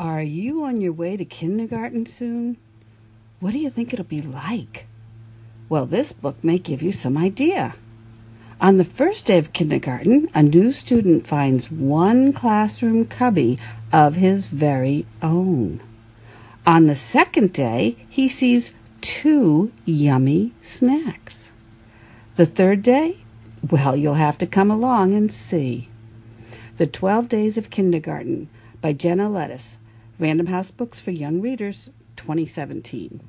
Are you on your way to kindergarten soon? What do you think it'll be like? Well, this book may give you some idea. On the first day of kindergarten, a new student finds one classroom cubby of his very own. On the second day, he sees two yummy snacks. The third day, well, you'll have to come along and see. The Twelve Days of Kindergarten by Jenna Lettice, Random House Books for Young Readers, 2017.